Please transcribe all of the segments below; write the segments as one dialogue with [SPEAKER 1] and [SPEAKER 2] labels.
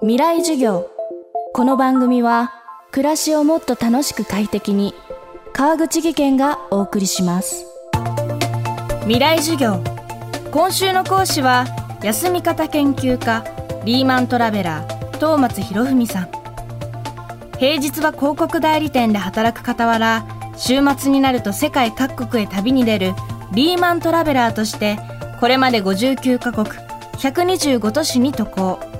[SPEAKER 1] 未来授業。この番組は暮らしをもっと楽しく快適に川口義賢がお送りします。未来授業。今週の講師は休み方研究家リーマントラベラー東松博文さん。平日は広告代理店で働く傍ら週末になると世界各国へ旅に出るリーマントラベラーとしてこれまで59カ国125都市に渡航。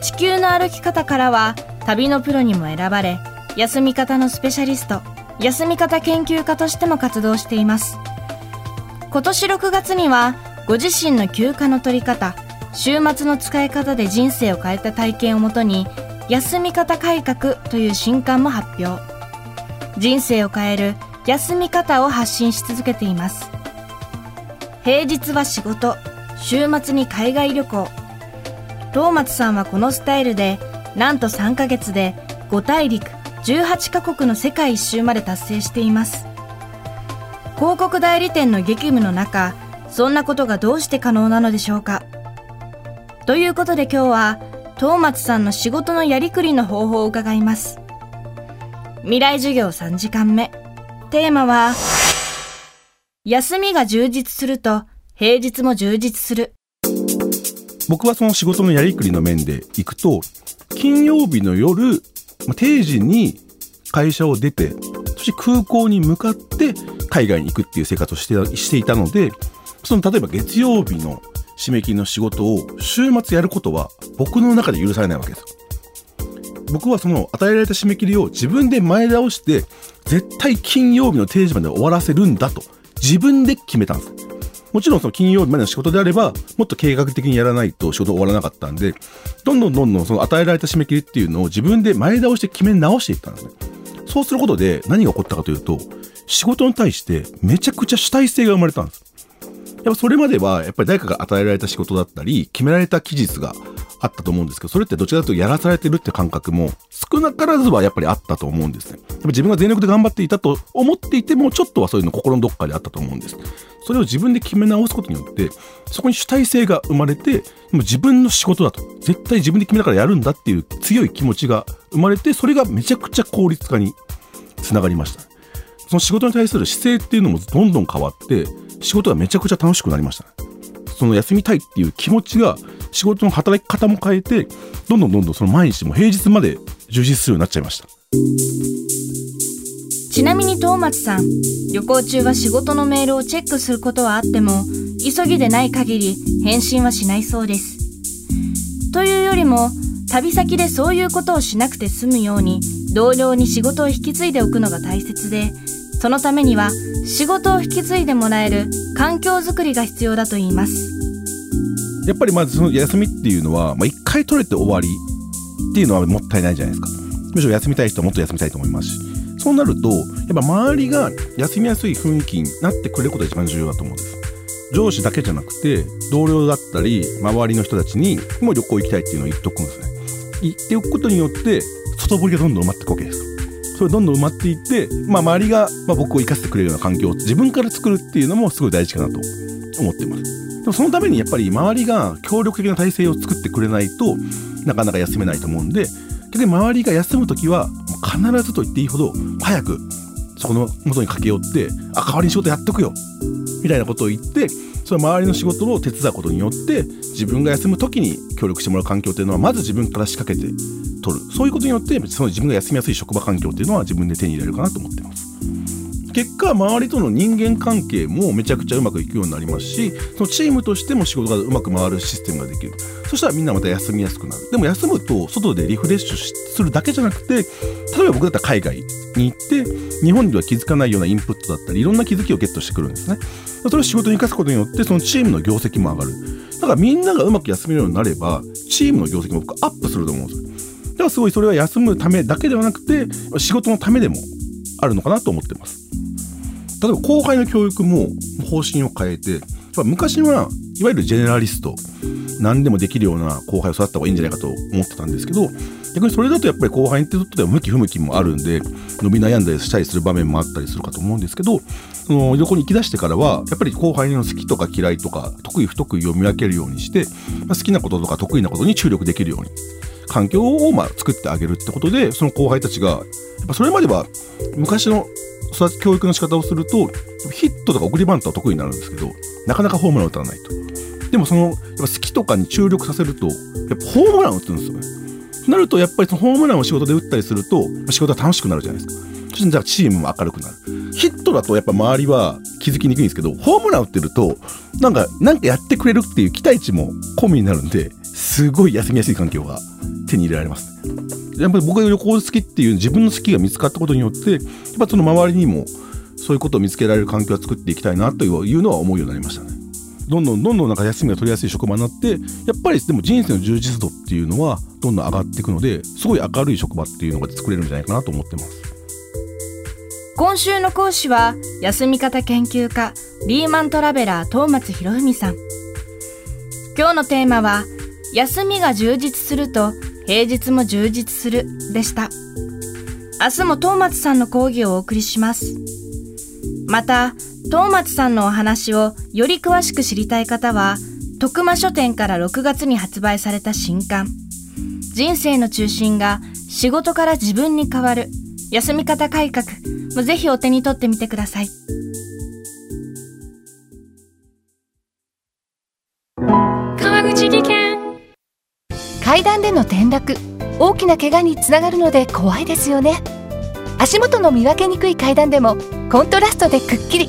[SPEAKER 1] 地球の歩き方からは旅のプロにも選ばれ休み方のスペシャリスト休み方研究家としても活動しています。今年6月にはご自身の休暇の取り方週末の使い方で人生を変えた体験をもとに休み方改革という新刊も発表。人生を変える休み方を発信し続けています。平日は仕事週末に海外旅行。東松さんはこのスタイルでなんと3ヶ月で5大陸18カ国の世界一周まで達成しています。広告代理店の激務の中そんなことがどうして可能なのでしょうか。ということで今日は東松さんの仕事のやりくりの方法を伺います。未来授業3時間目。テーマは休みが充実すると平日も充実する。
[SPEAKER 2] 僕はその仕事のやりくりの面で行くと金曜日の夜定時に会社を出てそして空港に向かって海外に行くっていう生活をしてしていたのでその例えば月曜日の締め切りの仕事を週末やることは僕の中で許されないわけです。僕はその与えられた締め切りを自分で前倒して絶対金曜日の定時まで終わらせるんだと自分で決めたんです。もちろんその金曜日までの仕事であれば、もっと計画的にやらないと仕事終わらなかったんで、どんどんどんどんその与えられた締め切りっていうのを自分で前倒して決め直していったんですね。そうすることで何が起こったかというと、仕事に対してめちゃくちゃ主体性が生まれたんです。やっぱそれまではやっぱり誰かが与えられた仕事だったり、決められた期日があったと思うんですけど、それってどちらかというとやらされてるって感覚も少なからずはやっぱりあったと思うんですね。やっぱ自分が全力で頑張っていたと思っていても、ちょっとはそういうの心のどっかであったと思うんです。それを自分で決め直すことによって、そこに主体性が生まれて、もう自分の仕事だと。絶対自分で決めながらやるんだっていう強い気持ちが生まれて、それがめちゃくちゃ効率化につながりました。その仕事に対する姿勢っていうのもどんどん変わって、仕事がめちゃくちゃ楽しくなりました。その休みたいっていう気持ちが仕事の働き方も変えて、どんどんどんどんその毎日も平日まで充実するようになっちゃいました。
[SPEAKER 1] ちなみに東松さん、旅行中は仕事のメールをチェックすることはあっても、急ぎでない限り返信はしないそうです。というよりも、旅先でそういうことをしなくて済むように、同僚に仕事を引き継いでおくのが大切で、そのためには仕事を引き継いでもらえる環境づくりが必要だと言います。
[SPEAKER 2] やっぱりまずその休みっていうのは、まあ、一回取れて終わりっていうのはもったいないじゃないですか。むしろ休みたい人はもっと休みたいと思いますし。そうなると、やっぱ周りが休みやすい雰囲気になってくれることが一番重要だと思うんです。上司だけじゃなくて、同僚だったり、周りの人たちにもう旅行行きたいっていうのを言っておくんですね。言っておくことによって、外堀がどんどん埋まっていくわけです。それどんどん埋まっていって、まあ、周りが、まあ、僕を生かしてくれるような環境を自分から作るっていうのもすごい大事かなと思ってます。でもそのためにやっぱり周りが協力的な体制を作ってくれないとなかなか休めないと思うんで逆に周りが休む時は必ずと言っていいほど早くそこの元に駆け寄ってあ代わりに仕事やっとくよみたいなことを言ってその周りの仕事を手伝うことによって自分が休む時に協力してもらう環境っていうのはまず自分から仕掛けて取る。そういうことによってその自分が休みやすい職場環境っていうのは自分で手に入れるかなと思ってます。結果周りとの人間関係もめちゃくちゃうまくいくようになりますしそのチームとしても仕事がうまく回るシステムができる。そしたらみんなまた休みやすくなる。でも休むと外でリフレッシュするだけじゃなくて例えば僕だったら海外に行って日本では気づかないようなインプットだったりいろんな気づきをゲットしてくるんですね。それを仕事に生かすことによってそのチームの業績も上がる。だからみんながうまく休めるようになればチームの業績も僕アップすると思うんですよ。だからすごいそれは休むためだけではなくて仕事のためでもあるのかなと思ってます。例えば後輩の教育も方針を変えて、昔はいわゆるジェネラリスト、何でもできるような後輩を育った方がいいんじゃないかと思ってたんですけど、逆にそれだとやっぱり後輩にとっては向き不向きもあるんで、伸び悩んだりしたりする場面もあったりするかと思うんですけど、その横に行き出してからは、やっぱり後輩の好きとか嫌いとか、得意不得意を見分けるようにして、まあ、好きなこととか得意なことに注力できるように環境をま作ってあげるってことでその後輩たちがやっぱそれまでは昔の教育の仕方をするとヒットとか送りバントは得意になるんですけどなかなかホームラン打たないと。でもそのやっぱ好きとかに注力させるとやっぱホームラン打つんですよ。ねなるとやっぱりそのホームランを仕事で打ったりすると仕事が楽しくなるじゃないですか。そしてじゃあチームも明るくなる。ヒットだとやっぱ周りは気づきにくいんですけどホームラン打ってるとなんかなんかやってくれるっていう期待値も込みになるんですごい休みやすい環境が手に入れられます。やっぱり僕が旅行好きっていう自分の好きが見つかったことによってやっぱその周りにもそういうことを見つけられる環境を作っていきたいなというのは思うようになりましたね。どんどんどんどんなんか休みが取りやすい職場になってやっぱりでも人生の充実度っていうのはどんどん上がっていくのですごい明るい職場っていうのが作れるんじゃないかなと思ってます。
[SPEAKER 1] 今週の講師は休み方研究家リーマントラベラー東松博文さん。今日のテーマは休みが充実すると平日も充実するでした。明日も東松さんの講義をお送りします。また東松さんのお話をより詳しく知りたい方は、徳間書店から6月に発売された新刊、人生の中心が仕事から自分に変わる休み方改革。もぜひお手に取ってみてください。
[SPEAKER 3] 川口技研。階段での転落。大きな怪我につながるので怖いですよね。足元の見分けにくい階段でもコントラストでくっきり